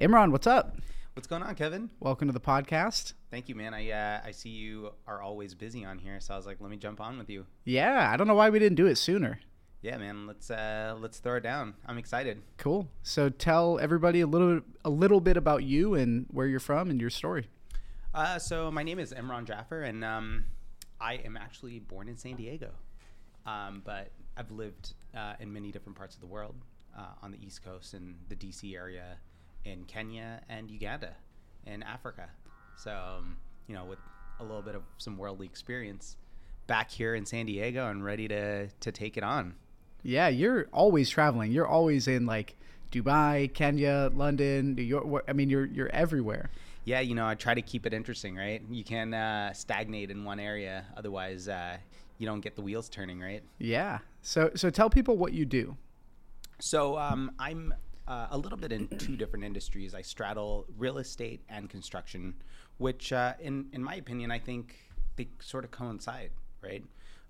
Imran, what's up? What's going on, Kevin? Welcome to the podcast. Thank you, man. I uh, I see you are always busy on here, so I was like, let me jump on with you. Yeah, I don't know why we didn't do it sooner. Yeah, man. Let's uh, let's throw it down. I'm excited. Cool. So tell everybody a little a little bit about you and where you're from and your story. Uh, so my name is Imran Jaffer, and um, I am actually born in San Diego, um, but I've lived uh, in many different parts of the world, uh, on the East Coast and the DC area, in Kenya and Uganda, in Africa. So um, you know, with a little bit of some worldly experience, back here in San Diego and ready to to take it on. Yeah, you're always traveling. You're always in like Dubai, Kenya, London, New York. I mean, you're you're everywhere. Yeah, you know, I try to keep it interesting, right? You can uh, stagnate in one area, otherwise, uh, you don't get the wheels turning, right? Yeah. So so tell people what you do. So um, I'm uh, a little bit in two different industries. I straddle real estate and construction, which, uh, in in my opinion, I think they sort of coincide, right?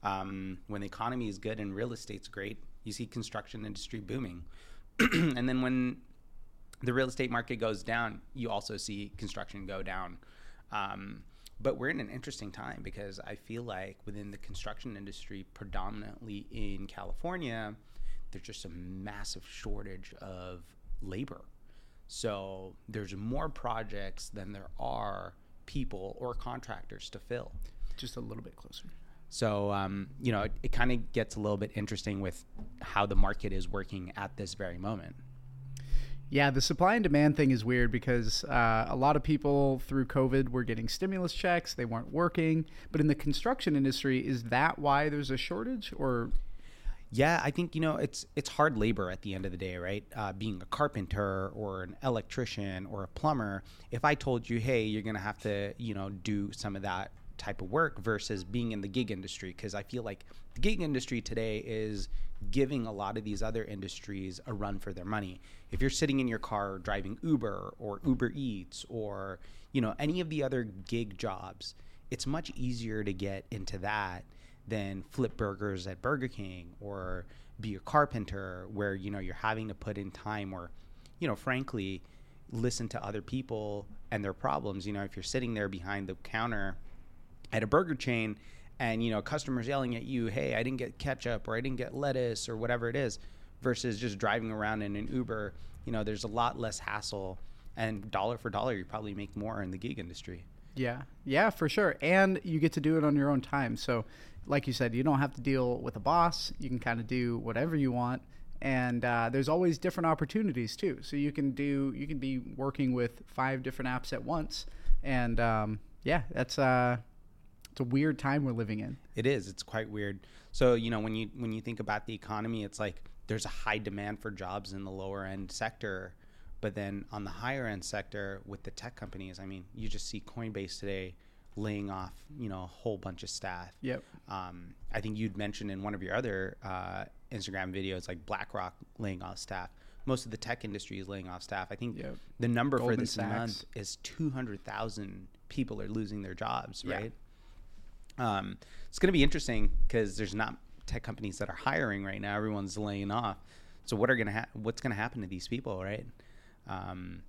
Um, when the economy is good and real estate's great, you see construction industry booming, and then when the real estate market goes down, you also see construction go down. Um, but we're in an interesting time because I feel like within the construction industry, predominantly in California, there's just a massive shortage of labor. So there's more projects than there are people or contractors to fill. Just a little bit closer. So, um, you know, it, it kind of gets a little bit interesting with how the market is working at this very moment. Yeah, the supply and demand thing is weird because uh, a lot of people through COVID were getting stimulus checks, they weren't working. But in the construction industry, is that why there's a shortage or? Yeah, I think you know it's it's hard labor at the end of the day, right? Uh, being a carpenter or an electrician or a plumber. If I told you, hey, you're gonna have to, you know, do some of that type of work versus being in the gig industry, because I feel like the gig industry today is giving a lot of these other industries a run for their money. If you're sitting in your car driving Uber or Uber Eats or you know any of the other gig jobs, it's much easier to get into that than flip burgers at Burger King or be a carpenter where you know you're having to put in time or you know frankly listen to other people and their problems. You know if you're sitting there behind the counter at a burger chain and you know customers yelling at you hey i didn't get ketchup or i didn't get lettuce or whatever it is versus just driving around in an uber you know there's a lot less hassle and dollar for dollar you probably make more in the gig industry Yeah, yeah, for sure. And you get to do it on your own time. So, like you said, you don't have to deal with a boss. You can kind of do whatever you want. And uh, there's always different opportunities too. So you can do, you can be working with five different apps at once. And um, yeah, that's uh, it's a weird time we're living in. It is. It's quite weird. So you know when you when you think about the economy, it's like there's a high demand for jobs in the lower end sector, but then on the higher end sector with the tech companies, I mean, you just see Coinbase today laying off you know a whole bunch of staff. Yep. Um, I think you'd mentioned in one of your other uh, Instagram videos like BlackRock laying off staff. Most of the tech industry is laying off staff. I think Yep. the number for this Sachs. month is two hundred thousand people are losing their jobs. Yeah. Right. Um, it's going to be interesting because there's not tech companies that are hiring right now. Everyone's laying off. So what are going to ha- what's going to happen to these people, right? Um,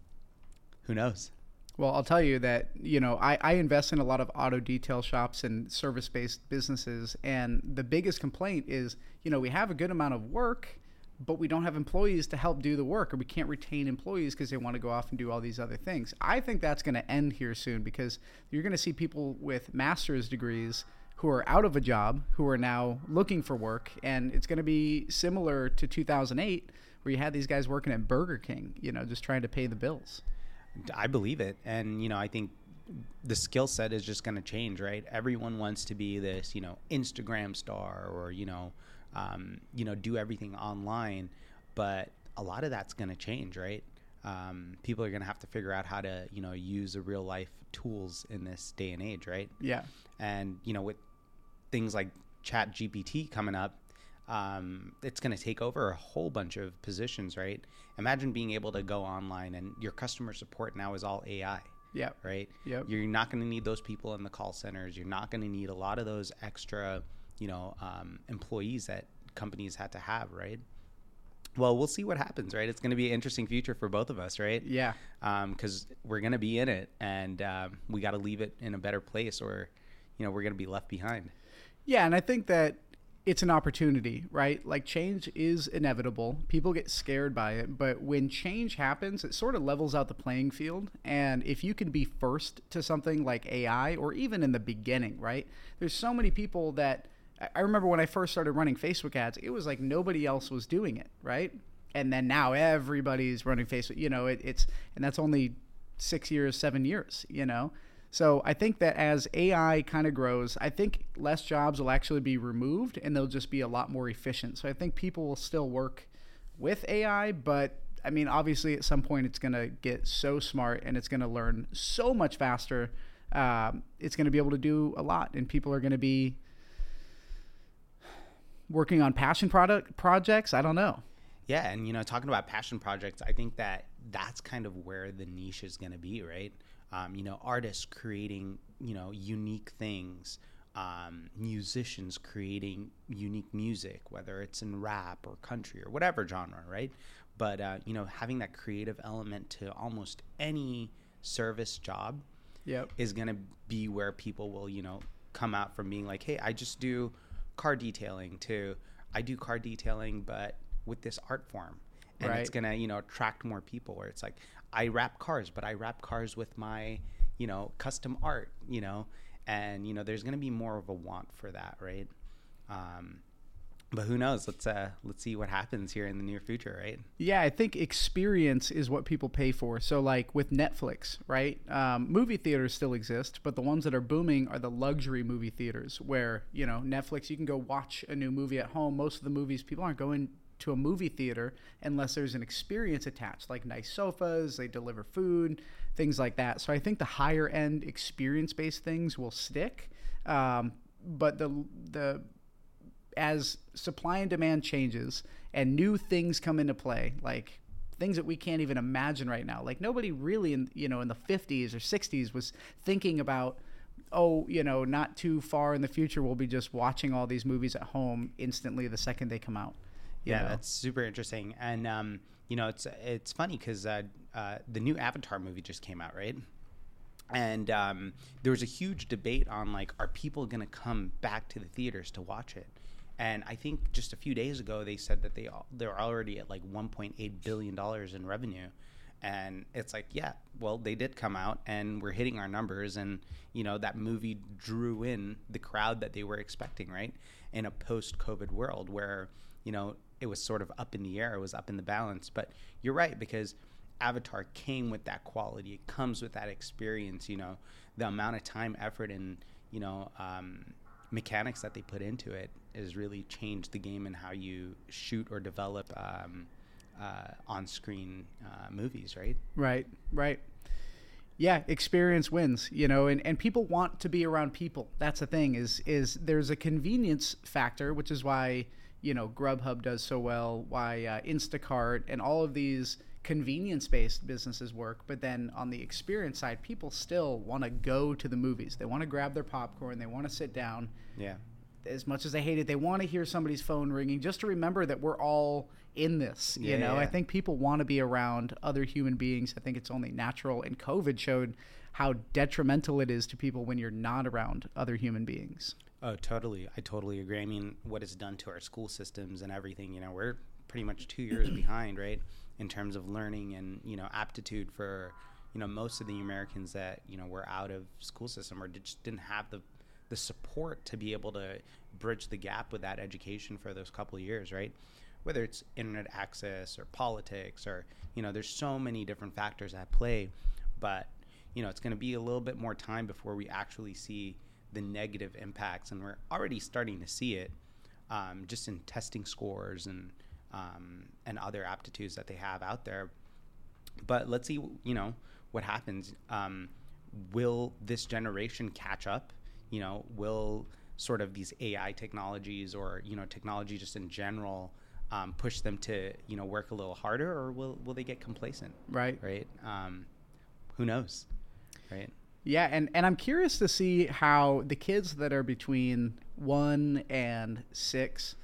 who knows? Well, I'll tell you that, you know, I, I invest in a lot of auto detail shops and service based businesses. And the biggest complaint is, you know, we have a good amount of work, but we don't have employees to help do the work, or we can't retain employees because they want to go off and do all these other things. I think that's going to end here soon because you're going to see people with master's degrees who are out of a job who are now looking for work. And it's going to be similar to 2008, where you had these guys working at Burger King, you know, just trying to pay the bills. I believe it, and you know, I think the skill set is just going to change, right? Everyone wants to be this, you know, Instagram star or you know, um, you know, do everything online, but a lot of that's going to change, right? Um, people are going to have to figure out how to, you know, use the real life tools in this day and age, right? Yeah. and you know with things like chat gpt coming up um, it's going to take over a whole bunch of positions right imagine being able to go online and your customer support now is all ai Yeah. right Yep. you're not going to need those people in the call centers you're not going to need a lot of those extra you know um, employees that companies had to have right well, we'll see what happens, right? It's going to be an interesting future for both of us, right? Yeah. Because um, we're going to be in it, and um, we got to leave it in a better place, or you know, we're going to be left behind. Yeah, and I think that it's an opportunity, right? Like change is inevitable. People get scared by it, but when change happens, it sort of levels out the playing field. And if you can be first to something like AI or even in the beginning, right? There's so many people that I remember when I first started running Facebook ads, it was like nobody else was doing it, right? And then now everybody's running Facebook, you know, it, it's, and that's only six years, seven years, you know? So I think that as AI kind of grows, I think less jobs will actually be removed and they'll just be a lot more efficient. So I think people will still work with AI, but I mean, obviously, at some point, it's going to get so smart and it's going to learn so much faster. Um, it's going to be able to do a lot, and people are going to be working on passion product projects. I don't know. Yeah, and you know, talking about passion projects, I think that that's kind of where the niche is going to be, right? Um, you know, artists creating, you know, unique things, um, musicians creating unique music, whether it's in rap or country or whatever genre, right? But, uh, you know, having that creative element to almost any service job yep. is going to be where people will, you know, come out from being like, hey, I just do car detailing to I do car detailing, but with this art form and right. it's gonna you know attract more people where it's like I wrap cars, but I wrap cars with my, you know, custom art, you know, and you know, there's to be more of a want for that, right? Um, but who knows? Let's uh, let's see what happens here in the near future, right? Yeah, I think experience is what people pay for. So, like with Netflix, right? Um, movie theaters still exist, but the ones that are booming are the luxury movie theaters, where you know Netflix, you can go watch a new movie at home. Most of the movies people aren't going to a movie theater unless there's an experience attached, like nice sofas, they deliver food, things like that. So I think the higher end experience based things will stick. Um, but the the as supply and demand changes and new things come into play, like things that we can't even imagine right now. Like nobody really in you know in the 50s or 60s was thinking about oh, you know, not too far in the future we'll be just watching all these movies at home instantly the second they come out yeah, know? that's super interesting. And um, you know, it's it's funny because uh, uh, the new Avatar movie just came out, right? And um, there was a huge debate on like, are people going to come back to the theaters to watch it? And I think just a few days ago they said that they they're already at like 1.8 billion dollars in revenue. And it's like, yeah, well, they did come out and we're hitting our numbers. And, you know, that movie drew in the crowd that they were expecting, right? In a post COVID world where, you know, it was sort of up in the air. It was up in the balance. But you're right because Avatar came with that quality. It comes with that experience. You know, the amount of time, effort, and you know um, mechanics that they put into it has really changed the game and how you shoot or develop um, uh, on-screen uh, movies. Right. Right. Right. Yeah, experience wins, you know, and, and people want to be around people. That's the thing is is there's a convenience factor, which is why you know Grubhub does so well, why uh, Instacart and all of these convenience-based businesses work. But then on the experience side, people still want to go to the movies. They want to grab their popcorn. They want to sit down. Yeah. As much as they hate it, they want to hear somebody's phone ringing just to remember that we're all in this. You yeah, know, yeah. I think people want to be around other human beings. I think it's only natural. And COVID showed how detrimental it is to people when you're not around other human beings. Oh, totally. I totally agree. I mean, what it's done to our school systems and everything, you know, we're pretty much two years behind, right? In terms of learning and, you know, aptitude for, you know, most of the Americans that, you know, were out of school system or just didn't have the, the support to be able to bridge the gap with that education for those couple of years, right? Whether it's internet access or politics or, you know, there's so many different factors at play, but, you know, it's going to be a little bit more time before we actually see – the negative impacts, and we're already starting to see it um, just in testing scores and um, and other aptitudes that they have out there. But let's see, you know, what happens. Um, will this generation catch up? You know, will sort of these AI technologies or you know technology just in general um, push them to you know work a little harder, or will will they get complacent? Right. Right. Um, who knows? Right. Yeah, and, and I'm curious to see how the kids that are between one and six,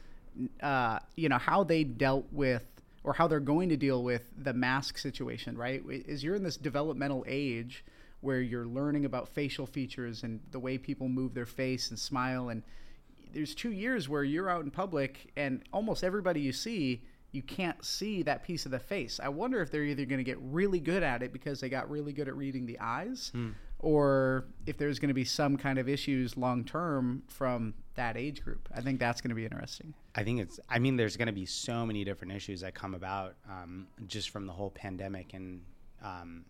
uh, you know, how they dealt with or how they're going to deal with the mask situation, right? Is you're in this developmental age where you're learning about facial features and the way people move their face and smile and there's two years where you're out in public and almost everybody you see you can't see that piece of the face. I wonder if they're either going to get really good at it because they got really good at reading the eyes, hmm. Or if there's going to be some kind of issues long term from that age group. I think that's going to be interesting. I think it's. I mean, there's going to be so many different issues that come about um, just from the whole pandemic and, um,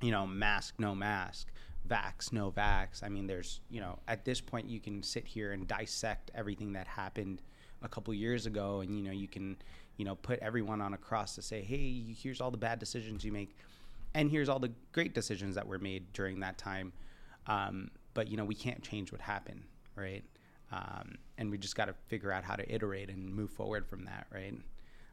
you know, mask no mask, vax no vax. I mean, there's you know, at this point you can sit here and dissect everything that happened a couple years ago, and you know, you can you know, put everyone on a cross to say, hey, here's all the bad decisions you make, and here's all the great decisions that were made during that time. Um, but you know, we can't change what happened, right? Um, and we just got to figure out how to iterate and move forward from that, right?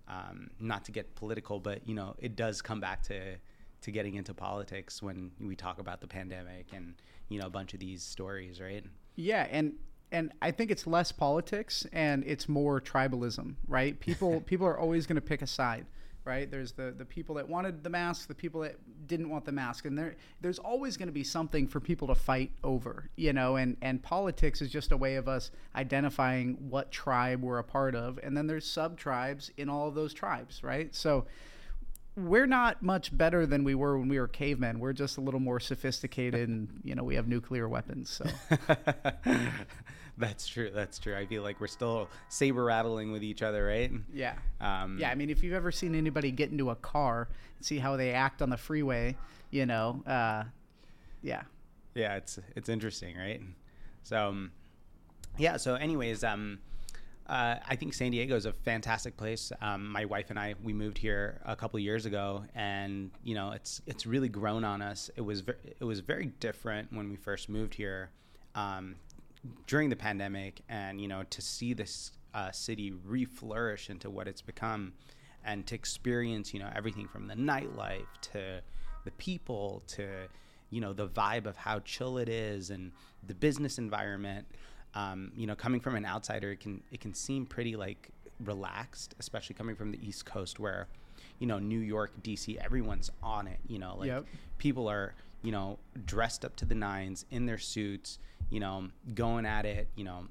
Um, not to get political, but you know, it does come back to to getting into politics when we talk about the pandemic and you know a bunch of these stories, right? Yeah, and and I think it's less politics and it's more tribalism, right? People people are always going to pick a side, right? There's the the people that wanted the mask, the people that didn't want the mask, and there there's always going to be something for people to fight over, you know. And and politics is just a way of us identifying what tribe we're a part of, and then there's sub tribes in all of those tribes, right? So we're not much better than we were when we were cavemen. We're just a little more sophisticated, and you know we have nuclear weapons. So That's true. That's true. I feel like we're still saber rattling with each other, right? Yeah. Um, yeah. I mean, if you've ever seen anybody get into a car and see how they act on the freeway, you know, uh, yeah. Yeah, it's it's interesting, right? So, um, yeah. So, anyways, um, uh, I think San Diego is a fantastic place. Um, my wife and I we moved here a couple years ago, and you know it's it's really grown on us. It was ver- it was very different when we first moved here. Um, during the pandemic, and you know to see this uh, city reflourish into what it's become, and to experience you know everything from the nightlife to the people to you know the vibe of how chill it is and the business environment. Um, you know, coming from an outsider, it can it can seem pretty like relaxed, especially coming from the East Coast, where you know New York, DC, everyone's on it. You know, like yep. people are you know dressed up to the nines in their suits you know, going at it, you know,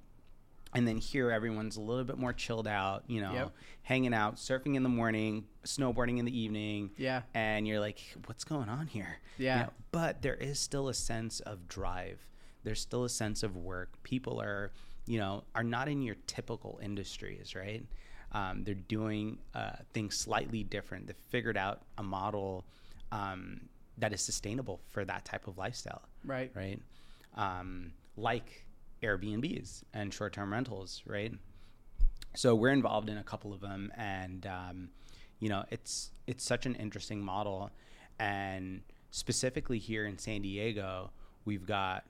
and then here everyone's a little bit more chilled out, you know, yep. hanging out, surfing in the morning, snowboarding in the evening. Yeah. And you're like, what's going on here? Yeah. You know, but there is still a sense of drive. There's still a sense of work. People are, you know, are not in your typical industries, right? Um, they're doing uh, things slightly different. They've figured out a model um, that is sustainable for that type of lifestyle. Right. Right. Um, like Airbnbs and short term rentals, right? So we're involved in a couple of them, and um, you know, it's it's such an interesting model, and specifically here in San Diego, we've got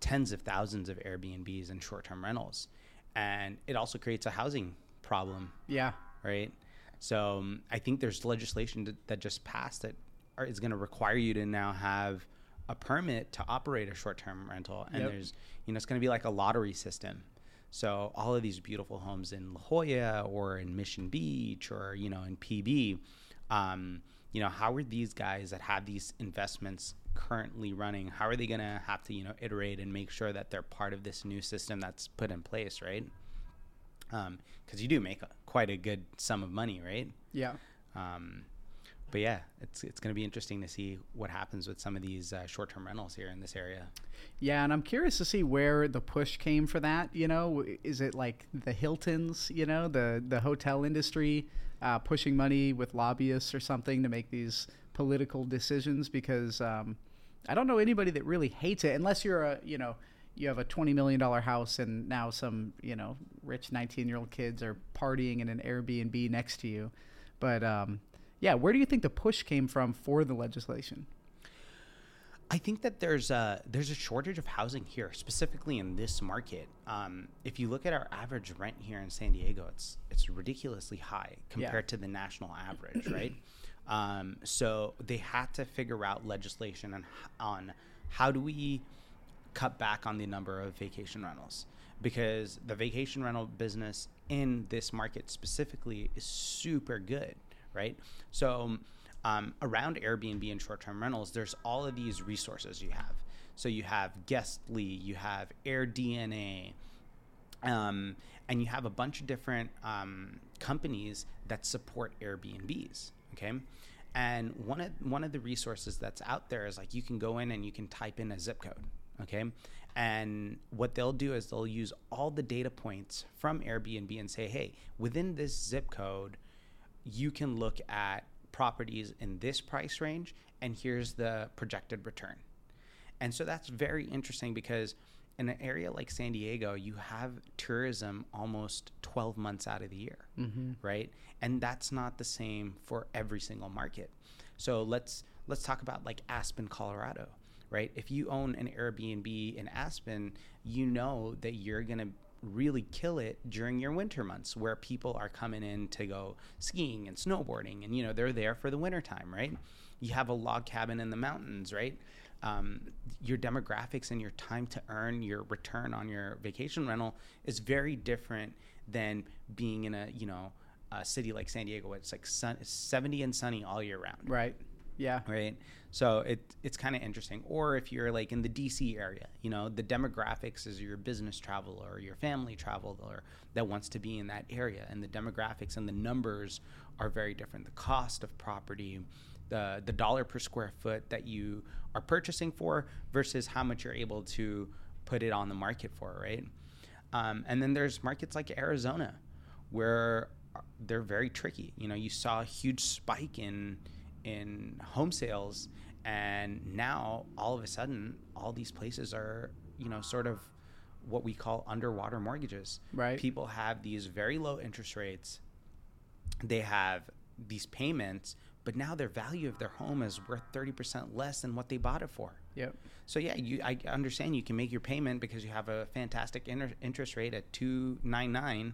tens of thousands of Airbnbs and short term rentals, and it also creates a housing problem. Yeah. Right. So um, I think there's legislation that, that just passed that are, is going to require you to now have a permit to operate a short-term rental and yep. there's you know it's going to be like a lottery system so all of these beautiful homes in La Jolla or in Mission Beach or you know in PB um, you know how are these guys that have these investments currently running how are they going to have to you know iterate and make sure that they're part of this new system that's put in place right because um, you do make a, quite a good sum of money right yeah um, but yeah, it's it's going to be interesting to see what happens with some of these uh, short term rentals here in this area. Yeah, and I'm curious to see where the push came for that. You know, is it like the Hiltons? You know, the the hotel industry uh, pushing money with lobbyists or something to make these political decisions? Because um, I don't know anybody that really hates it, unless you're a you know you have a $20 million house and now some you know rich 19 year old kids are partying in an airbnb next to you but um, yeah, where do you think the push came from for the legislation? I think that there's a there's a shortage of housing here, specifically in this market. Um, if you look at our average rent here in San Diego, it's it's ridiculously high compared yeah. to the national average, right? Um, so they had to figure out legislation on on how do we cut back on the number of vacation rentals because the vacation rental business in this market specifically is super good, right? So um, around Airbnb and short-term rentals, there's all of these resources you have. So you have Guesty, you have AirDNA, um, and you have a bunch of different um, companies that support Airbnbs. Okay, and one of one of the resources that's out there is like you can go in and you can type in a zip code. Okay, and what they'll do is they'll use all the data points from Airbnb and say, hey, within this zip code, you can look at properties in this price range, and here's the projected return. And so that's very interesting because in an area like San Diego, you have tourism almost 12 months out of the year, mm-hmm. right? And that's not the same for every single market. So let's let's talk about like Aspen, Colorado, right? If you own an Airbnb in Aspen, you know that you're going to really kill it during your winter months where people are coming in to go skiing and snowboarding and you know they're there for the winter time, right? You have a log cabin in the mountains, right? Um, your demographics and your time to earn your return on your vacation rental is very different than being in a you know a city like San Diego. where It's like sun, it's 70 and sunny all year round. Right. Yeah. Right. So it it's kind of interesting. Or if you're like in the DC area, you know, the demographics is your business travel or your family travel or that wants to be in that area, and the demographics and the numbers are very different. The cost of property, the the dollar per square foot that you are purchasing for versus how much you're able to put it on the market for, right? Um, and then there's markets like Arizona where they're very tricky. You know, you saw a huge spike in in home sales, and now all of a sudden, all these places are you know sort of what we call underwater mortgages. Right. People have these very low interest rates. They have these payments but now their value of their home is worth 30% less than what they bought it for. Yep. So yeah, you I understand you can make your payment because you have a fantastic inter- interest rate at 299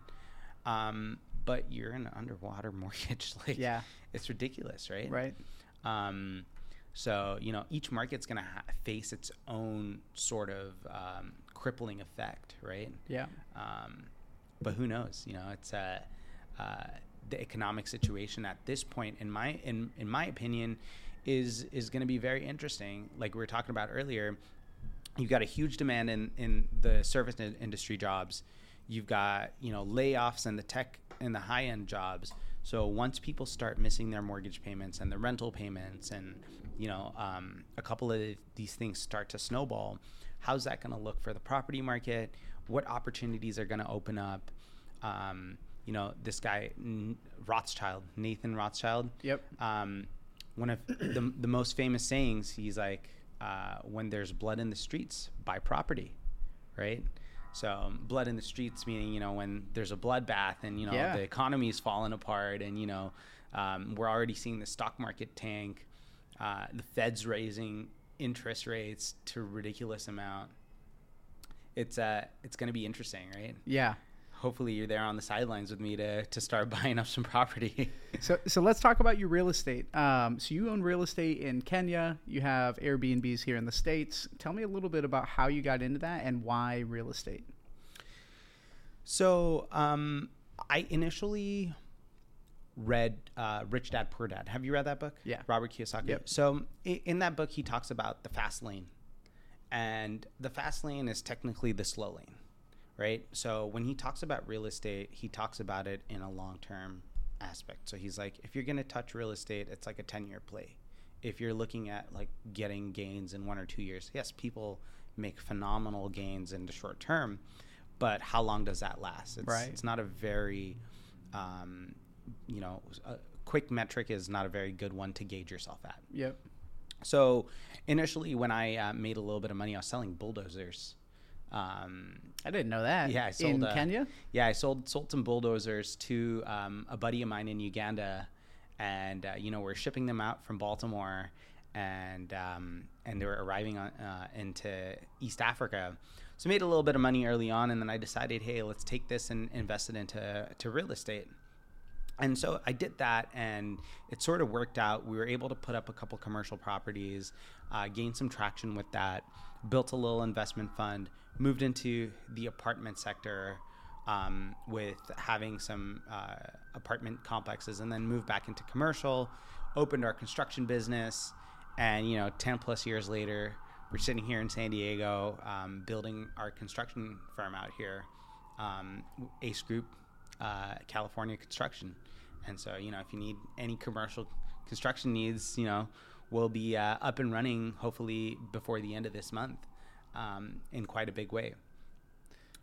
um, but you're in an underwater mortgage like yeah. it's ridiculous, right? Right. Um, so, you know, each market's going to ha- face its own sort of um, crippling effect, right? Yeah. Um, but who knows? You know, it's uh, uh, the economic situation at this point, in my in in my opinion, is is going to be very interesting. Like we were talking about earlier, you've got a huge demand in in the service industry jobs. You've got you know layoffs in the tech and the high end jobs. So once people start missing their mortgage payments and the rental payments, and you know um, a couple of these things start to snowball, how's that going to look for the property market? What opportunities are going to open up? Um, you know, this guy Rothschild, Nathan Rothschild. Yep. Um, one of the the most famous sayings. He's like, uh, "When there's blood in the streets, buy property," right? So um, blood in the streets meaning you know when there's a bloodbath and you know yeah. the economy is falling apart and you know um, we're already seeing the stock market tank, uh, the Fed's raising interest rates to ridiculous amount. It's uh it's going to be interesting, right? Yeah hopefully you're there on the sidelines with me to, to start buying up some property. so, so let's talk about your real estate. Um, so you own real estate in Kenya. You have Airbnbs here in the States. Tell me a little bit about how you got into that and why real estate. So um, I initially read uh, Rich Dad Poor Dad. Have you read that book? Yeah. Robert Kiyosaki. Yep. So in that book, he talks about the fast lane. And the fast lane is technically the slow lane right? So when he talks about real estate, he talks about it in a long term aspect. So he's like, if you're going to touch real estate, it's like a 10 year play. If you're looking at like getting gains in one or two years, yes, people make phenomenal gains in the short term, but how long does that last? It's, right. it's not a very, um, you know, a quick metric is not a very good one to gauge yourself at. Yep. So initially, when I uh, made a little bit of money, I was selling bulldozers um, I didn't know that. Yeah, I sold in uh, Kenya. Yeah, I sold sold some bulldozers to um, a buddy of mine in Uganda, and uh, you know we're shipping them out from Baltimore, and um, and they were arriving on, uh, into East Africa. So I made a little bit of money early on, and then I decided, hey, let's take this and invest it into to real estate. and so I did that, and it sort of worked out. We were able to put up a couple commercial properties, uh, gain some traction with that, built a little investment fund, moved into the apartment sector um, with having some uh, apartment complexes, and then moved back into commercial, opened our construction business, and you know, ten plus years later, we're sitting here in San Diego, um, building our construction firm out here, um, Ace Group, uh, California Construction. And so, you know, if you need any commercial construction needs, you know, we'll be uh, up and running hopefully before the end of this month um, in quite a big way.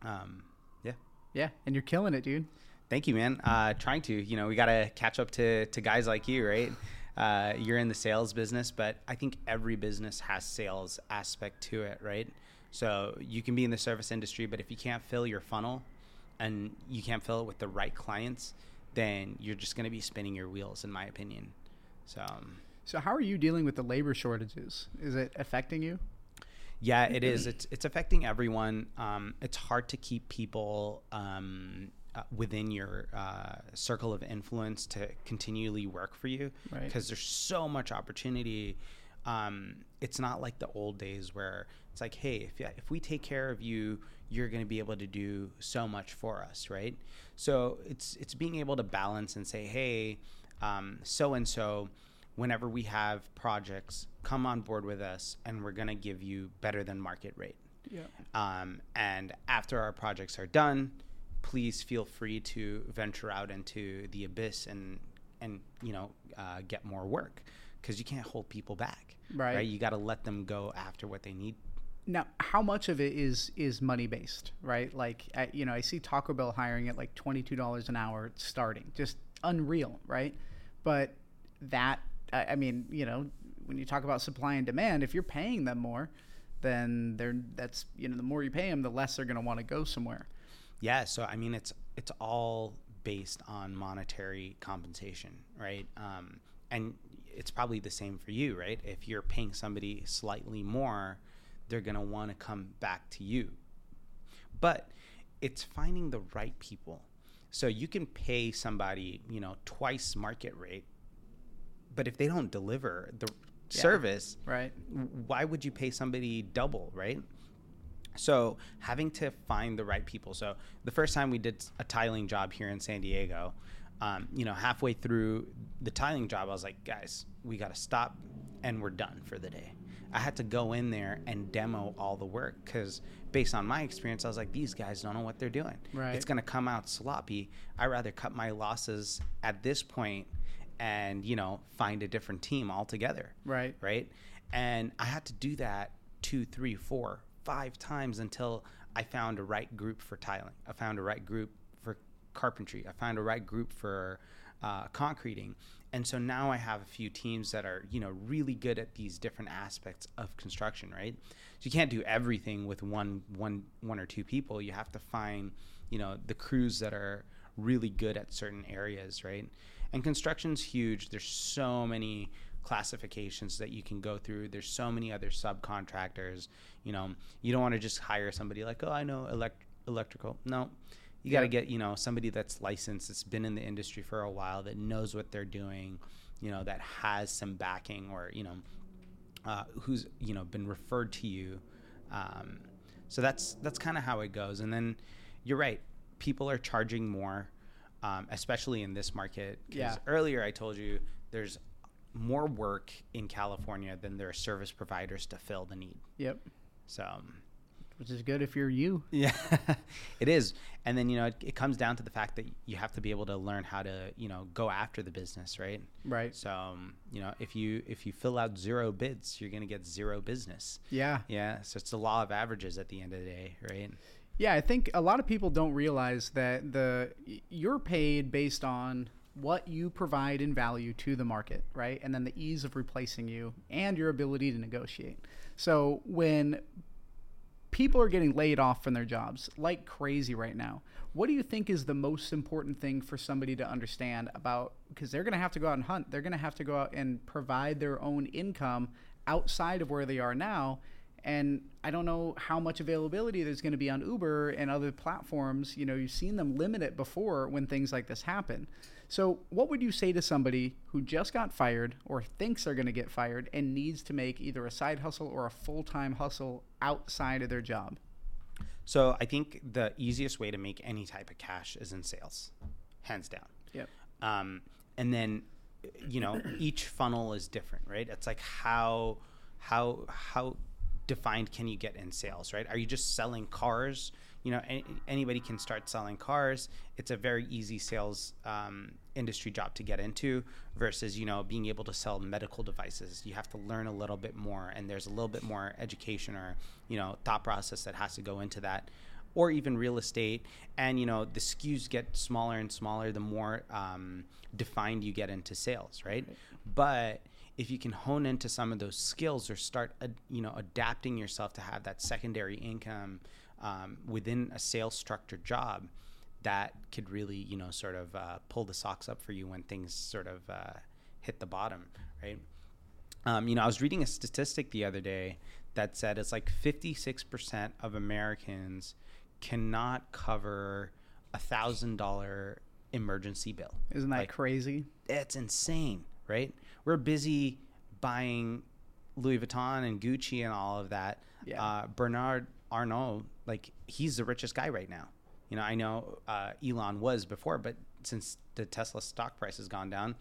Um, yeah. Yeah, and you're killing it, dude. Thank you, man. Uh, trying to, you know, we got to catch up to, to guys like you, right? Uh, you're in the sales business, but I think every business has sales aspect to it, right? So you can be in the service industry, but if you can't fill your funnel and you can't fill it with the right clients, then you're just going to be spinning your wheels, in my opinion. So, um, so how are you dealing with the labor shortages? Is it affecting you? Yeah, it is. It's it's affecting everyone. Um, it's hard to keep people um, uh, within your uh, circle of influence to continually work for you because right. there's so much opportunity. Um, it's not like the old days where it's like, hey, if if we take care of you, you're going to be able to do so much for us, right? So it's it's being able to balance and say, hey, so and so, whenever we have projects, come on board with us, and we're going to give you better than market rate. Yeah. Um, and after our projects are done, please feel free to venture out into the abyss and and you know uh, get more work because you can't hold people back. Right. right? You got to let them go after what they need now how much of it is is money based right like I, you know i see taco bell hiring at like $22 an hour starting just unreal right but that I, I mean you know when you talk about supply and demand if you're paying them more then they're that's you know the more you pay them the less they're going to want to go somewhere yeah so i mean it's it's all based on monetary compensation right um, and it's probably the same for you right if you're paying somebody slightly more they're going to want to come back to you. But it's finding the right people. So you can pay somebody, you know, twice market rate, but if they don't deliver the yeah, service, right? Why would you pay somebody double, right? So having to find the right people. So the first time we did a tiling job here in San Diego, um, you know, halfway through the tiling job, I was like, guys, we got to stop, and we're done for the day. I had to go in there and demo all the work because based on my experience, I was like, these guys don't know what they're doing. Right. It's going to come out sloppy. I rather cut my losses at this point and you know find a different team altogether. Right. Right. And I had to do that two, three, four, five times until I found a right group for tiling. I found a right group for carpentry. I found a right group for uh, concreting. And so now I have a few teams that are, you know, really good at these different aspects of construction, right? So you can't do everything with one one one or two people. You have to find, you know, the crews that are really good at certain areas, right? And construction's huge. There's so many classifications that you can go through. There's so many other subcontractors. You know, you don't want to just hire somebody like, oh, I know elect- electrical. No, you got to get you know somebody that's licensed, that's been in the industry for a while, that knows what they're doing, you know, that has some backing, or you know, uh, who's you know been referred to you. Um, so that's that's kind of how it goes. And then you're right, people are charging more, um, especially in this market. Yeah. Earlier I told you there's more work in California than there are service providers to fill the need. Yep. So um, which is good if you're you. Yeah, it is. And then you know it, it, comes down to the fact that you have to be able to learn how to you know go after the business, right? Right. So um, you know if you if you fill out zero bids, you're gonna get zero business. Yeah. Yeah. So it's the law of averages at the end of the day, right? Yeah, I think a lot of people don't realize that the you're paid based on what you provide in value to the market, right? And then the ease of replacing you and your ability to negotiate. So when people are getting laid off from their jobs like crazy right now. What do you think is the most important thing for somebody to understand about because they're going to have to go out and hunt. They're going to have to go out and provide their own income outside of where they are now. And I don't know how much availability there's going to be on Uber and other platforms. You know, you've seen them limit it before when things like this happen. So, what would you say to somebody who just got fired or thinks they're going to get fired and needs to make either a side hustle or a full time hustle outside of their job? So, I think the easiest way to make any type of cash is in sales, hands down. Yep. Um, and then, you know, each funnel is different, right? It's like how how how defined can you get in sales, right? Are you just selling cars? You know, any, anybody can start selling cars. It's a very easy sales um, industry job to get into versus, you know, being able to sell medical devices. You have to learn a little bit more, and there's a little bit more education or, you know, thought process that has to go into that. Or even real estate, and you know the SKUs get smaller and smaller the more um, defined you get into sales, right? But if you can hone into some of those skills or start uh, you know adapting yourself to have that secondary income um, within a sales structured job that could really you know sort of uh, pull the socks up for you when things sort of uh, hit the bottom right? Um, you know i was reading a statistic the other day that said it's like 56% of americans cannot cover a thousand dollar emergency bill. Isn't that like, crazy? it's insane right we're busy buying Louis Vuitton and Gucci and all of that. Yeah. Uh, Bernard Arnault, like he's the richest guy right now. You know, I know uh, Elon was before, but since the Tesla stock price has gone down,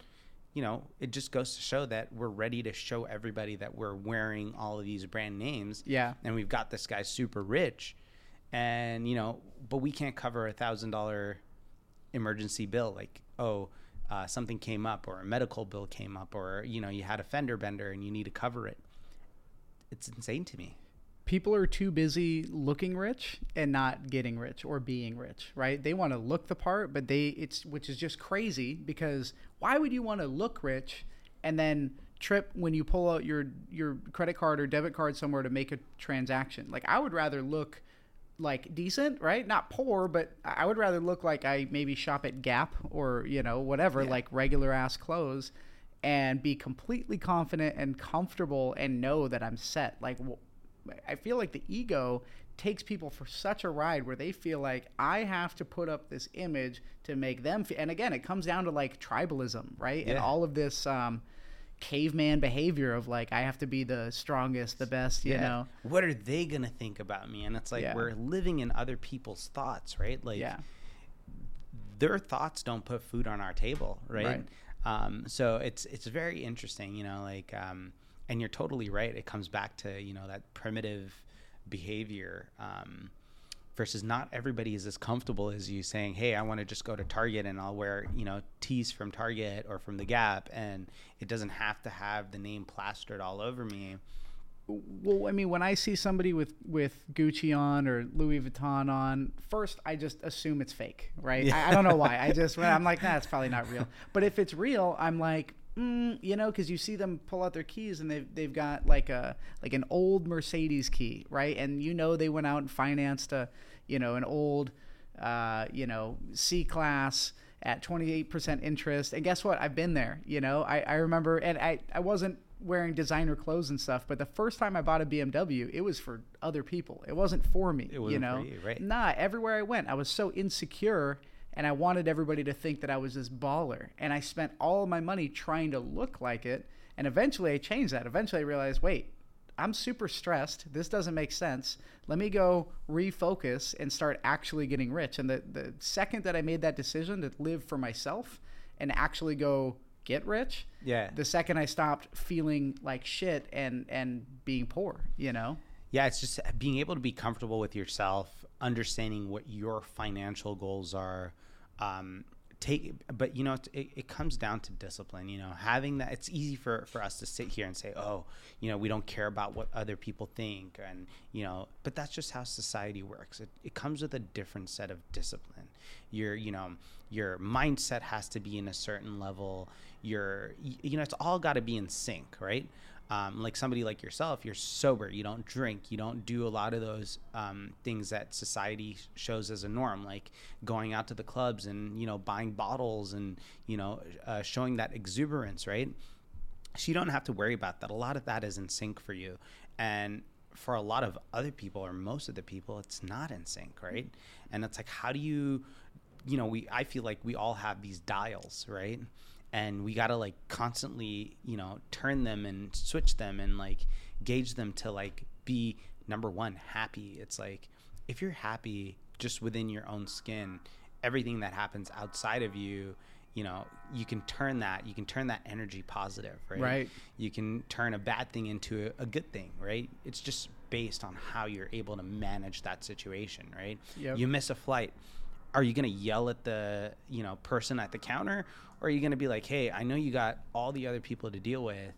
you know, it just goes to show that we're ready to show everybody that we're wearing all of these brand names. Yeah. And we've got this guy super rich, and you know, but we can't cover a thousand dollar emergency bill. Like, oh, uh, something came up or a medical bill came up or you know you had a fender bender and you need to cover it it's insane to me. People are too busy looking rich and not getting rich or being rich right? They want to look the part but they it's which is just crazy because why would you want to look rich and then trip when you pull out your your credit card or debit card somewhere to make a transaction? Like i would rather look like decent, right? Not poor, but I would rather look like I maybe shop at Gap or, you know, whatever, yeah. like regular ass clothes and be completely confident and comfortable and know that I'm set. Like I feel like the ego takes people for such a ride where they feel like I have to put up this image to make them feel, and again, it comes down to like tribalism, right? Yeah. And all of this um, caveman behavior of like I have to be the strongest, the best, you yeah. know. What are they gonna think about me? And it's like yeah. we're living in other people's thoughts, right? Like yeah. their thoughts don't put food on our table, right? right. Um, so it's it's very interesting, you know, like um, and you're totally right. It comes back to, you know, that primitive behavior. Um, versus not everybody is as comfortable as you saying, "Hey, I want to just go to Target and I'll wear you know tees from Target or from the Gap, and it doesn't have to have the name plastered all over me." Well, I mean, when I see somebody with with Gucci on or Louis Vuitton on, first I just assume it's fake, right? Yeah. I, I, don't know why. I just I'm like, nah, it's probably not real. But if it's real, I'm like, mm, you know, because you see them pull out their keys and they've they've got like a like an old Mercedes key, right? And you know they went out and financed a you know an old uh, you know C class at 28% interest. And guess what? I've been there. You know, I, I remember, and I, I wasn't wearing designer clothes and stuff, but the first time I bought a BMW, it was for other people. It wasn't for me. It wasn't you know? for you, right? Nah, everywhere I went, I was so insecure and I wanted everybody to think that I was this baller. And I spent all of my money trying to look like it. And eventually I changed that. Eventually I realized, wait, I'm super stressed. This doesn't make sense. Let me go refocus and start actually getting rich. And the, the second that I made that decision to live for myself and actually go get rich, yeah. The second I stopped feeling like shit and and being poor, you know. Yeah, it's just being able to be comfortable with yourself, understanding what your financial goals are, um, take but you know it, it, comes down to discipline you know having that it's easy for for us to sit here and say oh you know we don't care about what other people think and you know but that's just how society works. It, it comes with a different set of discipline. Your you know your mindset has to be in a certain level. Your you know it's all got to be in sync right um, like somebody like yourself, you're sober, you don't drink, you don't do a lot of those um, things that society shows as a norm, like going out to the clubs and you know buying bottles and you know uh, showing that exuberance, right? So you don't have to worry about that. A lot of that is in sync for you, and for a lot of other people or most of the people, it's not in sync, right? And it's like, how do you, you know, we I feel like we all have these dials, right? And we gotta like constantly, you know, turn them and switch them and like gauge them to like be number one happy. It's like if you're happy just within your own skin, everything that happens outside of you you know you can turn that you can turn that energy positive right Right. you can turn a bad thing into a, a good thing right it's just based on how you're able to manage that situation right Yep. you miss a flight are you going to yell at the you know person at the counter or are you going to be like hey i know you got all the other people to deal with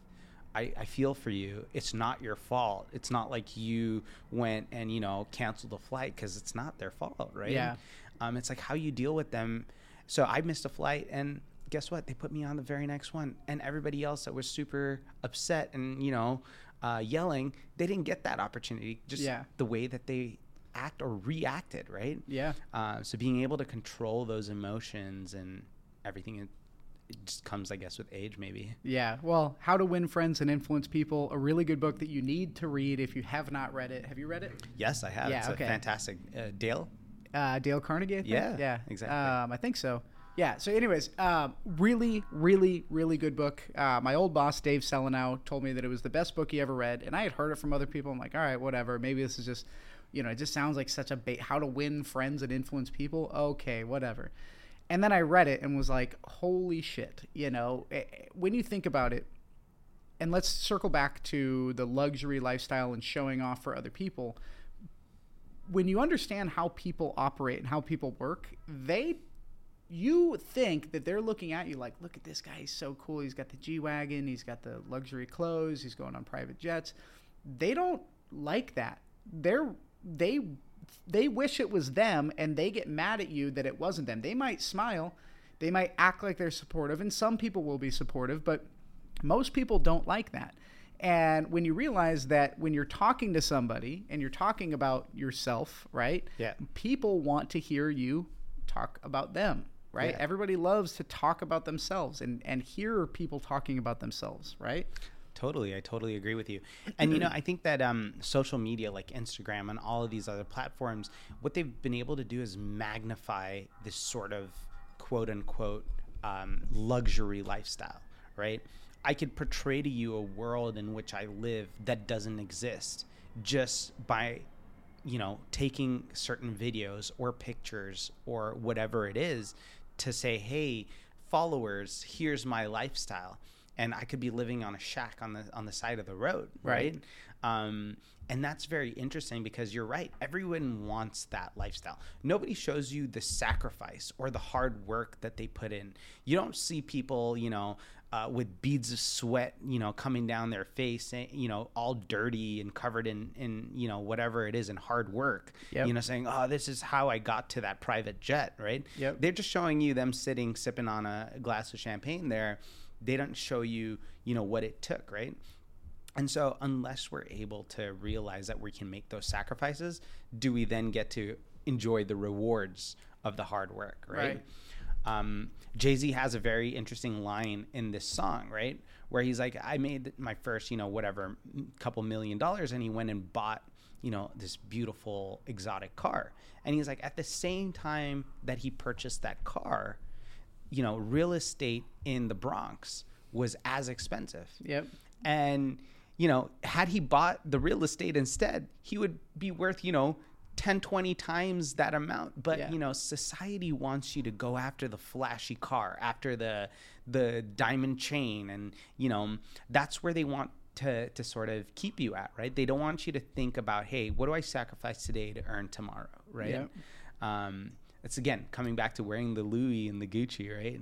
I, I feel for you. It's not your fault. It's not like you went and you know canceled the flight because it's not their fault, right? Yeah. Um, it's like how you deal with them. So I missed a flight, and guess what? They put me on the very next one, and everybody else that was super upset and you know uh, yelling, they didn't get that opportunity. Just Yeah. the way that they act or reacted, right? Yeah. Uh, so being able to control those emotions and everything, it, it just comes, I guess, with age, maybe. Yeah. Well, How to Win Friends and Influence People, a really good book that you need to read if you have not read it. Have you read it? Yes, I have. Yeah, it's okay. a fantastic. Uh, Dale. Uh, Dale Carnegie. Yeah, Yeah. exactly. Um, I think so. Yeah. So, anyways, um, really, really, really good book. Uh, my old boss, Dave Selenow, told me that it was the best book he ever read, and I had heard it from other people. I'm like, all right, whatever. Maybe this is just, you know, it just sounds like such a bait. How to win friends and influence people. Okay, whatever. And then I read it and was like, holy shit. You know, eh, eh, when you think about it, and let's circle back to the luxury lifestyle and showing off for other people when you understand how people operate and how people work, they you think that they're looking at you like, look at this guy, he's so cool. He's got the G Wagon, he's got the luxury clothes, he's going on private jets. They don't like that. They're they they wish it was them and they get mad at you that it wasn't them. They might smile, they might act like they're supportive, and some people will be supportive, but most people don't like that. And when you realize that when you're talking to somebody and you're talking about yourself, right? Yeah. People want to hear you talk about them, right? Yeah. Everybody loves to talk about themselves and, and hear people talking about themselves, right? Totally, I totally agree with you. And you know, I think that um, social media like Instagram and all of these other platforms, what they've been able to do is magnify this sort of quote unquote um, luxury lifestyle, right? I could portray to you a world in which I live that doesn't exist just by you know, taking certain videos or pictures or whatever it is to say, hey, followers, here's my lifestyle. And I could be living on a shack on the on the side of the road, right? Um, and that's very interesting because you're right. Everyone wants that lifestyle. Nobody shows you the sacrifice or the hard work that they put in. You don't see people, you know, uh, with beads of sweat, you know, coming down their face, eh, you know, all dirty and covered in, in you know, whatever it is in hard work. Yep. You know, saying, oh, this is how I got to that private jet, right? Yep. They're just showing you them sitting, sipping on a glass of champagne there. They don't show you, you know, what it took, right? And so, unless we're able to realize that we can make those sacrifices, do we then get to enjoy the rewards of the hard work, right? Right. Um, Jay Z has a very interesting line in this song, right? Where he's like, I made my first, you know, whatever, couple million dollars, and he went and bought, you know, this beautiful exotic car. And he's like, at the same time that he purchased that car, you know, real estate in the Bronx was as expensive. Yep. And, you know, had he bought the real estate instead, he would be worth, you know, 10, 20 times that amount. But, Yeah. you know, society wants you to go after the flashy car, after the the diamond chain. And, you know, that's where they want to, to sort of keep you at, right? They don't want you to think about, hey, what do I sacrifice today to earn tomorrow, right? Yep. Um, it's again coming back to wearing the Louis and the Gucci, right?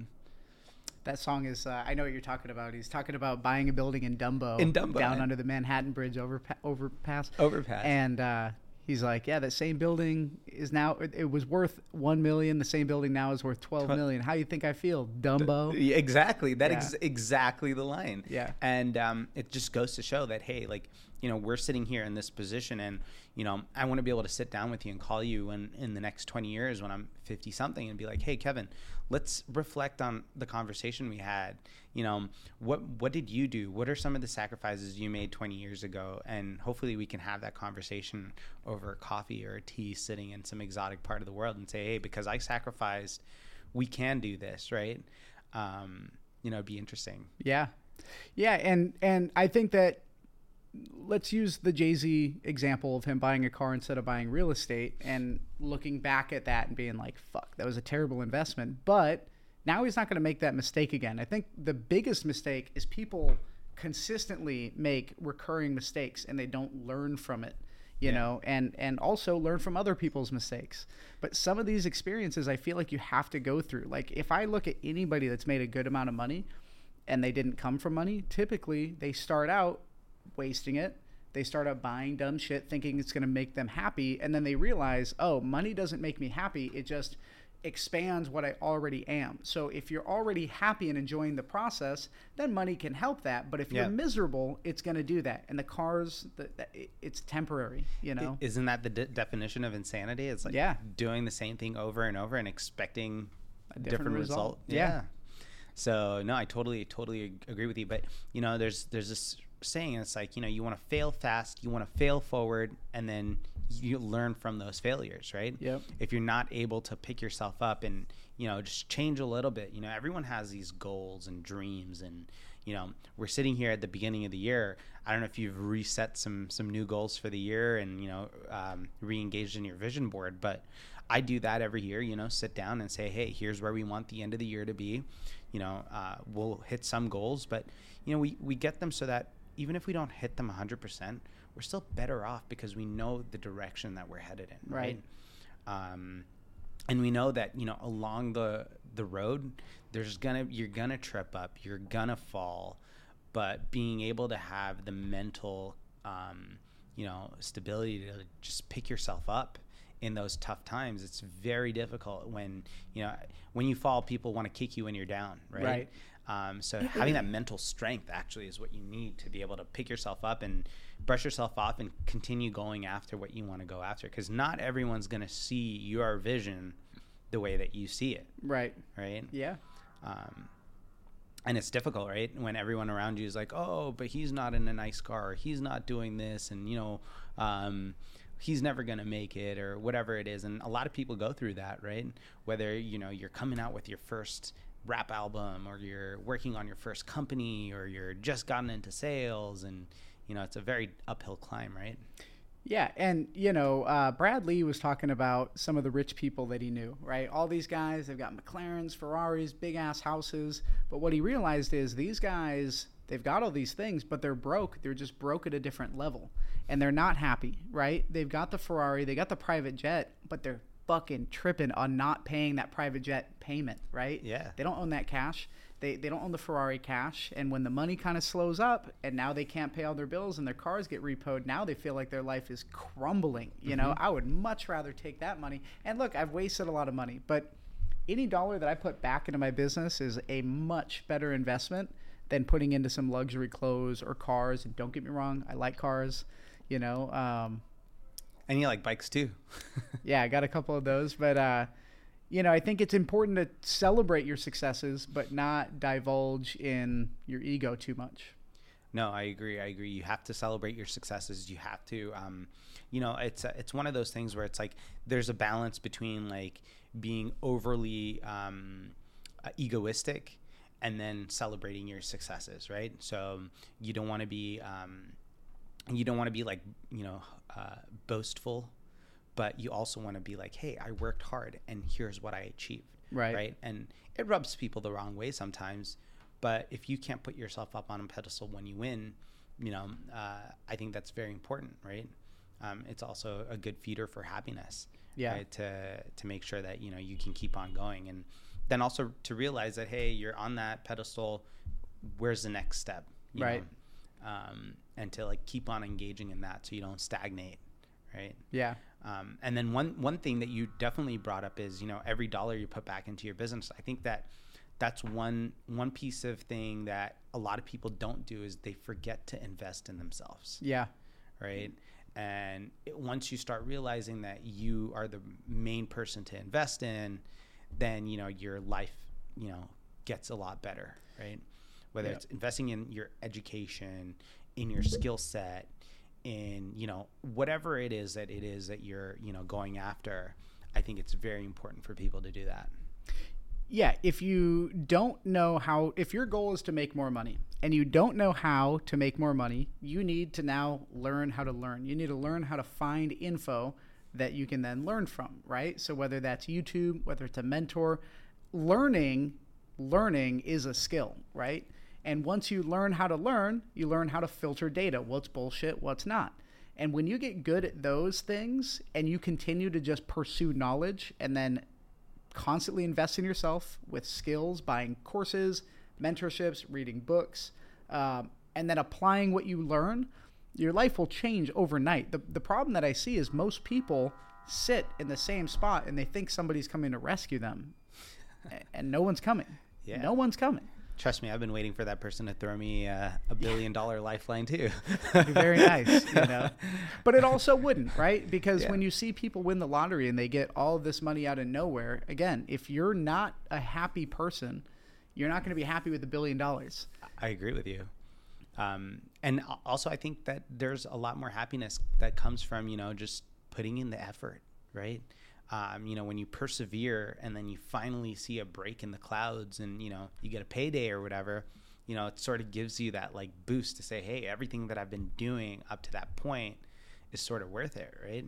That song is, uh, I know what you're talking about. He's talking about buying a building in Dumbo. In Dumbo. Down under the Manhattan Bridge overpa- overpass. Overpass. And uh, he's like, yeah, that same building is now, it, was worth 1 million. The same building now is worth twelve million. How do you think I feel? Dumbo. Exactly. That Yeah. is exactly the line. Yeah. And um, it just goes to show that hey, like you know, we're sitting here in this position, and you know, I want to be able to sit down with you and call you in in the next twenty years when I'm fifty something and be like, hey, Kevin, let's reflect on the conversation we had. You know, what what did you do? What are some of the sacrifices you made 20 years ago? And hopefully we can have that conversation over coffee or tea sitting in some exotic part of the world and say, "Hey, because I sacrificed, we can do this, right?" Um, you know, it'd be interesting. Yeah. Yeah, and and I think that let's use the Jay Z example of him buying a car instead of buying real estate and looking back at that and being like, fuck, that was a terrible investment. But now he's not going to make that mistake again. I think the biggest mistake is people consistently make recurring mistakes and they don't learn from it you yeah. know and and also learn from other people's mistakes but some of these experiences i feel like you have to go through like if i look at anybody that's made a good amount of money and they didn't come from money typically they start out wasting it. They start up buying dumb shit thinking it's going to make them happy. And then they realize, oh, money doesn't make me happy. It just expands what I already am. So if you're already happy and enjoying the process, then money can help that. But if you're miserable, it's going to do that. And the cars, the, the, it's temporary, you know? Isn't that the de- definition of insanity? It's like yeah. doing the same thing over and over and expecting a different, different result. result. Yeah. yeah. So no, I totally, totally agree with you. But you know, there's, there's this saying it's like you know you want to fail fast you want to fail forward and then you learn from those failures right? Yep. if you're not able to pick yourself up and you know just change a little bit you know everyone has these goals and dreams and you know we're sitting here at the beginning of the year. I don't know if you've reset some some new goals for the year and you know um, re-engaged in your vision board but i do that every year you know sit down and say hey here's where we want the end of the year to be. You know uh, we'll hit some goals but you know we, we get them so that even if we don't hit them 100%, we're still better off because we know the direction that we're headed in. Right. right? Um, and we know that you know along the the road, there's gonna you're gonna trip up, you're gonna fall, but being able to have the mental, um, you know, stability to just pick yourself up in those tough times it's very difficult when you know when you fall people want to kick you when you're down right, right. Um, so having that mental strength actually is what you need to be able to pick yourself up and brush yourself off and continue going after what you want to go after. Because not everyone's going to see your vision the way that you see it. Right. Right. Yeah. Um, and it's difficult, right? When everyone around you is like, "Oh, but he's not in a nice car. He's not doing this," and you know, um, he's never going to make it, or whatever it is. And a lot of people go through that, right? Whether you know you're coming out with your first rap album or you're working on your first company or you're just gotten into sales and you know it's a very uphill climb right? Yeah and you know uh, brad lea was talking about some of the rich people that he knew right? All these guys they've got mclarens ferraris big ass houses but what he realized is these guys they've got all these things but they're broke they're just broke at a different level and they're not happy right? They've got the ferrari they got the private jet but they're fucking tripping on not paying that private jet payment, right? Yeah. They don't own that cash. They, they don't own the Ferrari cash. And when the money kind of slows up and now they can't pay all their bills and their cars get repoed, now they feel like their life is crumbling. You mm-hmm. know, I would much rather take that money. And look, I've wasted a lot of money, but any dollar that I put back into my business is a much better investment than putting into some luxury clothes or cars. And don't get me wrong, I like cars, you know. Um, and you like bikes too. yeah, I got a couple of those, but uh, you know, I think it's important to celebrate your successes, but not divulge in your ego too much. No, I agree. I agree. You have to celebrate your successes. You have to, um, you know, it's it's one of those things where it's like there's a balance between like being overly um, uh, egoistic and then celebrating your successes, right? So you don't want to be um, you don't want to be like you know uh, boastful, but you also want to be like, hey, I worked hard and here's what I achieved. Right. Right. And it rubs people the wrong way sometimes. But if you can't put yourself up on a pedestal when you win, you know, uh, I think that's very important, right? Um, it's also a good feeder for happiness. Yeah. Right? To to make sure that you know you can keep on going, and then also to realize that hey, you're on that pedestal. Where's the next step? right. Um, and to like keep on engaging in that so you don't stagnate right? Yeah. Um, and then one one thing that you definitely brought up is you know every dollar you put back into your business. I think that that's one one piece of thing that a lot of people don't do is they forget to invest in themselves. Yeah. Right? And it, once you start realizing that you are the main person to invest in then you know your life you know gets a lot better, right? Whether Yeah. it's investing in your education, in your skill set, in you know whatever it is that it is that you're you know going after. I think it's very important for people to do that. yeah, if you don't know how, if your goal is to make more money and you don't know how to make more money, you need to now learn how to learn. You need to learn how to find info that you can then learn from, right? So whether that's YouTube, whether it's a mentor, learning, learning is a skill, right? And once you learn how to learn, you learn how to filter data. What's bullshit, what's not. And when you get good at those things and you continue to just pursue knowledge and then constantly invest in yourself with skills, buying courses, mentorships, reading books, um, and then applying what you learn, your life will change overnight. The, the problem that I see is most people sit in the same spot and they think somebody's coming to rescue them, and no one's coming. Yeah. No one's coming. Trust me, I've been waiting for that person to throw me uh, a billion dollar lifeline too. Very nice, you know. But it also wouldn't, right? Because Yeah. when you see people win the lottery and they get all of this money out of nowhere, again, if you're not a happy person, you're not going to be happy with a billion dollars. I agree with you. Um, and also, I think that there's a lot more happiness that comes from you know just putting in the effort, right? Um, you know, when you persevere and then you finally see a break in the clouds, and you know you get a payday or whatever, you know, it sort of gives you that like boost to say, hey, everything that I've been doing up to that point is sort of worth it, right?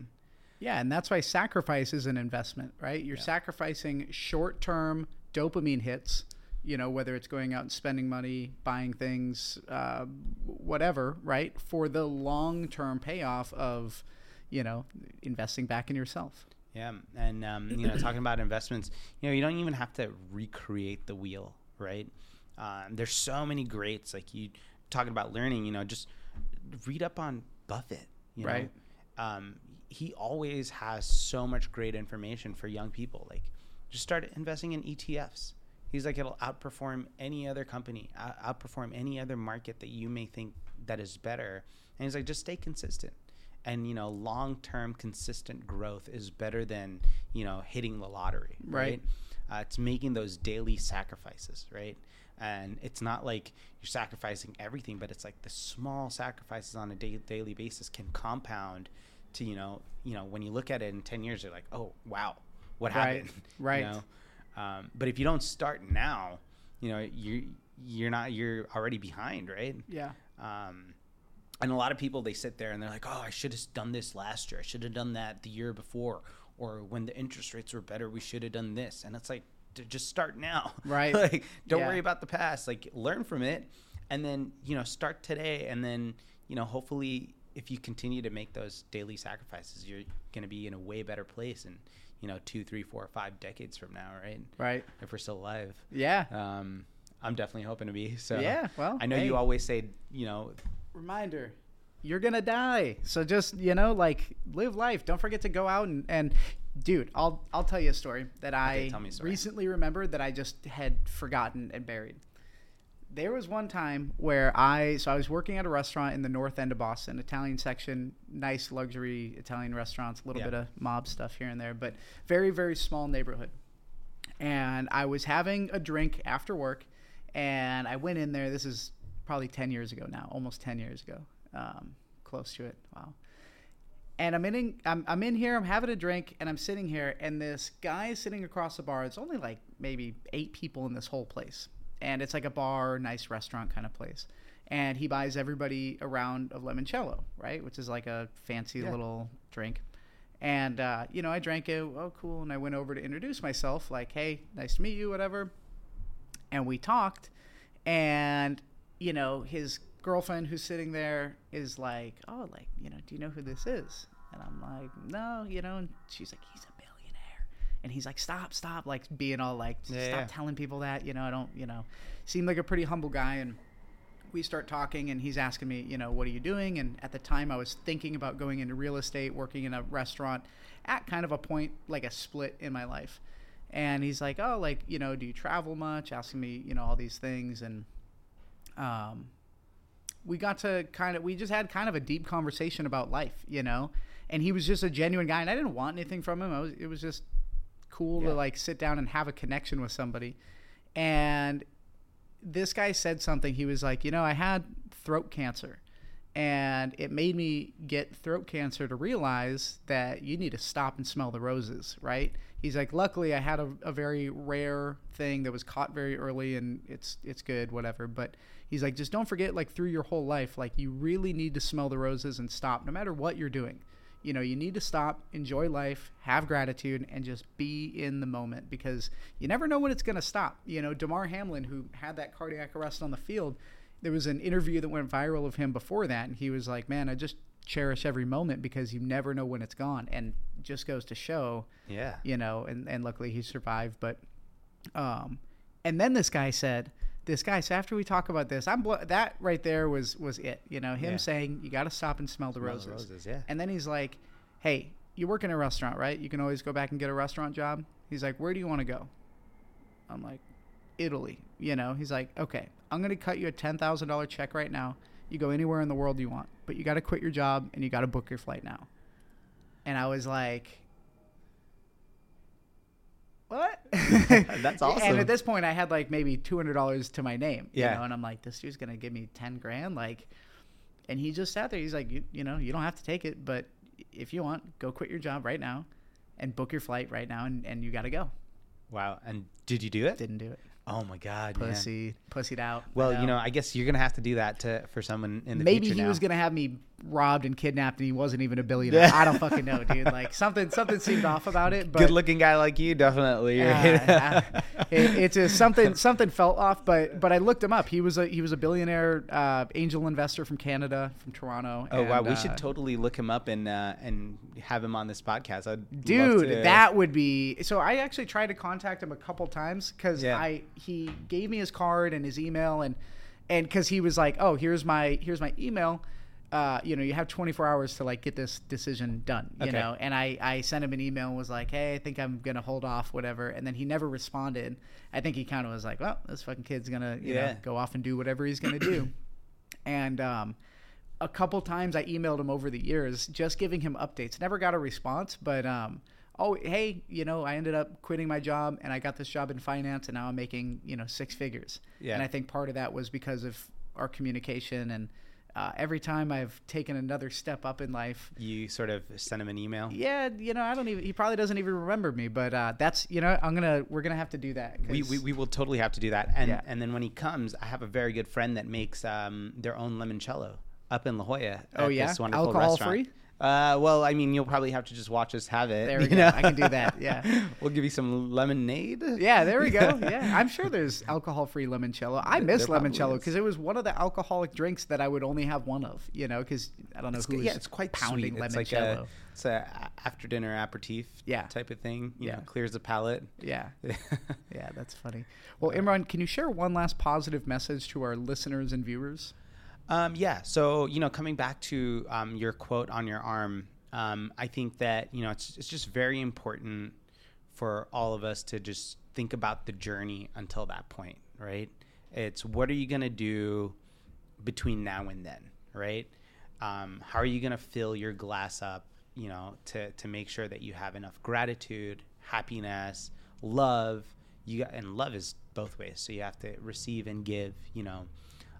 Yeah, and that's why sacrifice is an investment, right? You're sacrificing short term dopamine hits, you know, whether it's going out and spending money, buying things, uh, whatever, right? For the long term payoff of, you know, investing back in yourself. Yeah, and um, you know, talking about investments, you know, you don't even have to recreate the wheel, right? Um, there's so many greats. Like you talking about learning, you know, just read up on Buffett, you Right. know. Um, he always has so much great information for young people. Like, just start investing in ETFs. He's like, it'll outperform any other company, out- outperform any other market that you may think that is better. And he's like, just stay consistent and you know long-term consistent growth is better than you know hitting the lottery Right. right, Uh, it's making those daily sacrifices right and it's not like you're sacrificing everything but it's like the small sacrifices on a da- daily basis can compound to you know you know when you look at it in 10 years you're like oh wow what Right, happened right. you know? um, but if you don't start now you know you you're not you're already behind right Yeah. um, and a lot of people they sit there and they're like, "Oh, I should have done this last year. I should have done that the year before, or when the interest rates were better, we should have done this." And it's like, just start now, Right. like, don't Yeah. worry about the past. Like, learn from it, and then you know, start today, and then you know, hopefully, if you continue to make those daily sacrifices, you're going to be in a way better place in you know two, three, four, five decades from now, right? Right. If we're still alive. Yeah. Um, I'm definitely hoping to be. So Yeah, well, I know hey. you always say, you know, reminder you're gonna die so just you know like live life don't forget to go out and, and dude i'll i'll tell you a story that i story. recently remembered that i just had forgotten and buried there was one time where i so i was working at a restaurant in the north end of boston italian section nice luxury italian restaurants a little Yeah. bit of mob stuff here and there but very very small neighborhood and I was having a drink after work, and I went in there. This is probably ten years ago now, almost ten years ago, um, close to it. Wow. And I'm in, I'm, I'm in here. I'm having a drink, and I'm sitting here, and this guy is sitting across the bar. It's only like maybe eight people in this whole place, and it's like a bar, nice restaurant kind of place. And he buys everybody a round of limoncello, right, which is like a fancy Yeah. little drink. And uh, you know, I drank it. Oh, cool! And I went over to introduce myself, like, "Hey, nice to meet you," whatever. And we talked, and you know, his girlfriend who's sitting there is like, "Oh, like, you know, do you know who this is?" And I'm like, "No, you know." And she's like, "He's a billionaire." And he's like, "Stop, stop!" Like being all like, "Stop Yeah, yeah. telling people that." You know, I don't. You know, seemed like a pretty humble guy and we start talking and he's asking me, you know, what are you doing? And at the time I was thinking about going into real estate, working in a restaurant at kind of a point, like a split in my life. And he's like, oh, like, you know, do you travel much? Asking me, you know, all these things. And um, we got to kind of, we just had kind of a deep conversation about life, you know? And he was just a genuine guy and I didn't want anything from him. I was, it was just cool Yeah. to like sit down and have a connection with somebody. And this guy said something. He was like, you know, I had throat cancer, and it made me get throat cancer to realize that you need to stop and smell the roses, right? He's like, luckily, I had a, a very rare thing that was caught very early, and it's it's good, whatever. But he's like, just don't forget, like through your whole life, like you really need to smell the roses and stop, no matter what you're doing. You know, you need to stop, enjoy life, have gratitude, and just be in the moment because you never know when it's going to stop. You know, Damar Hamlin, who had that cardiac arrest on the field, there was an interview that went viral of him before that, and he was like, "Man, I just cherish every moment because you never know when it's gone." And just goes to show, Yeah. you know, and and luckily he survived. But, um, and then this guy said, "This guy." So after we talk about this, I'm blo- that right there was was it. You know, him Yeah. saying you got to stop and smell the Smell roses. the roses, yeah. And then he's like, "Hey, you work in a restaurant, right? You can always go back and get a restaurant job." He's like, "Where do you want to go?" I'm like, "Italy." You know, he's like, "Okay, I'm going to cut you a $10,000 check right now. You go anywhere in the world you want, but you got to quit your job and you got to book your flight now." And I was like, what? That's awesome. And at this point, I had like maybe two hundred dollars to my name. Yeah. You know, and I'm like, this dude's gonna give me ten grand, like. And he just sat there. He's like, you, you know, you don't have to take it, but if you want, go quit your job right now, and book your flight right now, and, and you got to go. Wow. And did you do it? Didn't do it. Oh my God, man. Pussy, pussied out. Well, you know, I guess you're gonna have to do that to for someone in the maybe future Maybe he now. was gonna have me robbed and kidnapped, and he wasn't even a billionaire. I don't fucking know, dude. Like something, something seemed off about it. But Good-looking guy like you, definitely. Uh, uh, it, it's just something something felt off, but but I looked him up. He was a he was a billionaire uh, angel investor from Canada, from Toronto. oh wow, we uh, should totally look him up and uh, and have him on this podcast. I'd Dude, that would be so. I actually tried to contact him a couple times because Yeah. I he gave me his card and his email and and because he was like, oh, here's my here's my email. Uh, you know, you have 24 hours to like get this decision done. You Okay. know, and I I sent him an email and was like, hey, I think I'm gonna hold off, whatever. And then he never responded. I think he kind of was like, well, this fucking kid's gonna you Yeah. know go off and do whatever he's gonna do. and um, a couple times I emailed him over the years, just giving him updates. Never got a response, but um, oh hey, you know, I ended up quitting my job and I got this job in finance, and now I'm making you know six figures. Yeah. And I think part of that was because of our communication and. Uh, every time I've taken another step up in life, you sort of send him an email. yeah, you know, I don't even. He probably doesn't even remember me, but uh, that's you know, I'm gonna we're gonna have to do that. We, we, we will totally have to do that. And Yeah. and then when he comes, I have a very good friend that makes um, their own limoncello up in La Jolla. Oh, at yeah? this wonderful Alcohol restaurant. free? Uh, well, I mean, you'll probably have to just watch us have it. There we you go. know? I can do that, yeah. we'll give you some lemonade. Yeah, there we go. Yeah, I'm sure there's alcohol-free limoncello. I miss there limoncello because it was one of the alcoholic drinks that I would only have one of. You know, because I don't know It's who yeah, it's quite pounding sweet. It's limoncello. like a it's a after dinner aperitif Yeah. type of thing. You Yeah. know, clears the palate. yeah, yeah, that's funny. Well, Imran, can you share one last positive message to our listeners and viewers? Um, yeah. So you know, coming back to um, your quote on your arm, um, I think that you know it's it's just very important for all of us to just think about the journey until that point, right? It's what are you gonna do between now and then, right? Um, how are you gonna fill your glass up, you know, to to make sure that you have enough gratitude, happiness, love. You got, and love is both ways. So you have to receive and give, you know.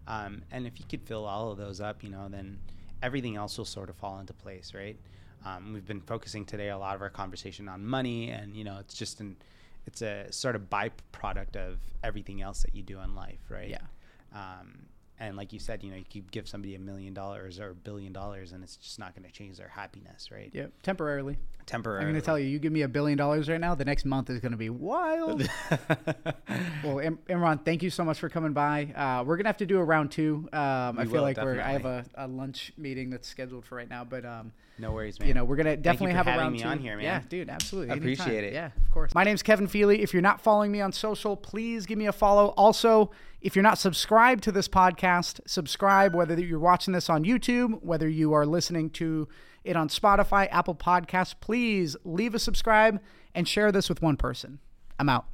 Um, and if you could fill all of those up, you know, then everything else will sort of fall into place, right? Um, we've been focusing today a lot of our conversation on money, and you know, it's just an, it's a sort of byproduct of everything else that you do in life, right? Yeah. Um, and like you said, you know, you could give somebody a million dollars or a billion dollars, and it's just not going to change their happiness, right? Yeah, temporarily. Temporarily. I'm going to tell you, you give me a billion dollars right now, the next month is going to be wild. well, Im- Imran, thank you so much for coming by. Uh, we're going to have to do a round two. Um, I feel will, like we're, I have a, a lunch meeting that's scheduled for right now, but um, no worries, man. you know, we're gonna Thank you definitely for have a having round me two. on here, man. Yeah, dude, absolutely. I appreciate Anytime. it. Yeah, of course. My name's Kevin Pheley. If you're not following me on social, please give me a follow. Also, if you're not subscribed to this podcast, subscribe. Whether you're watching this on YouTube, whether you are listening to it on Spotify, Apple Podcasts, please leave a subscribe and share this with one person. I'm out.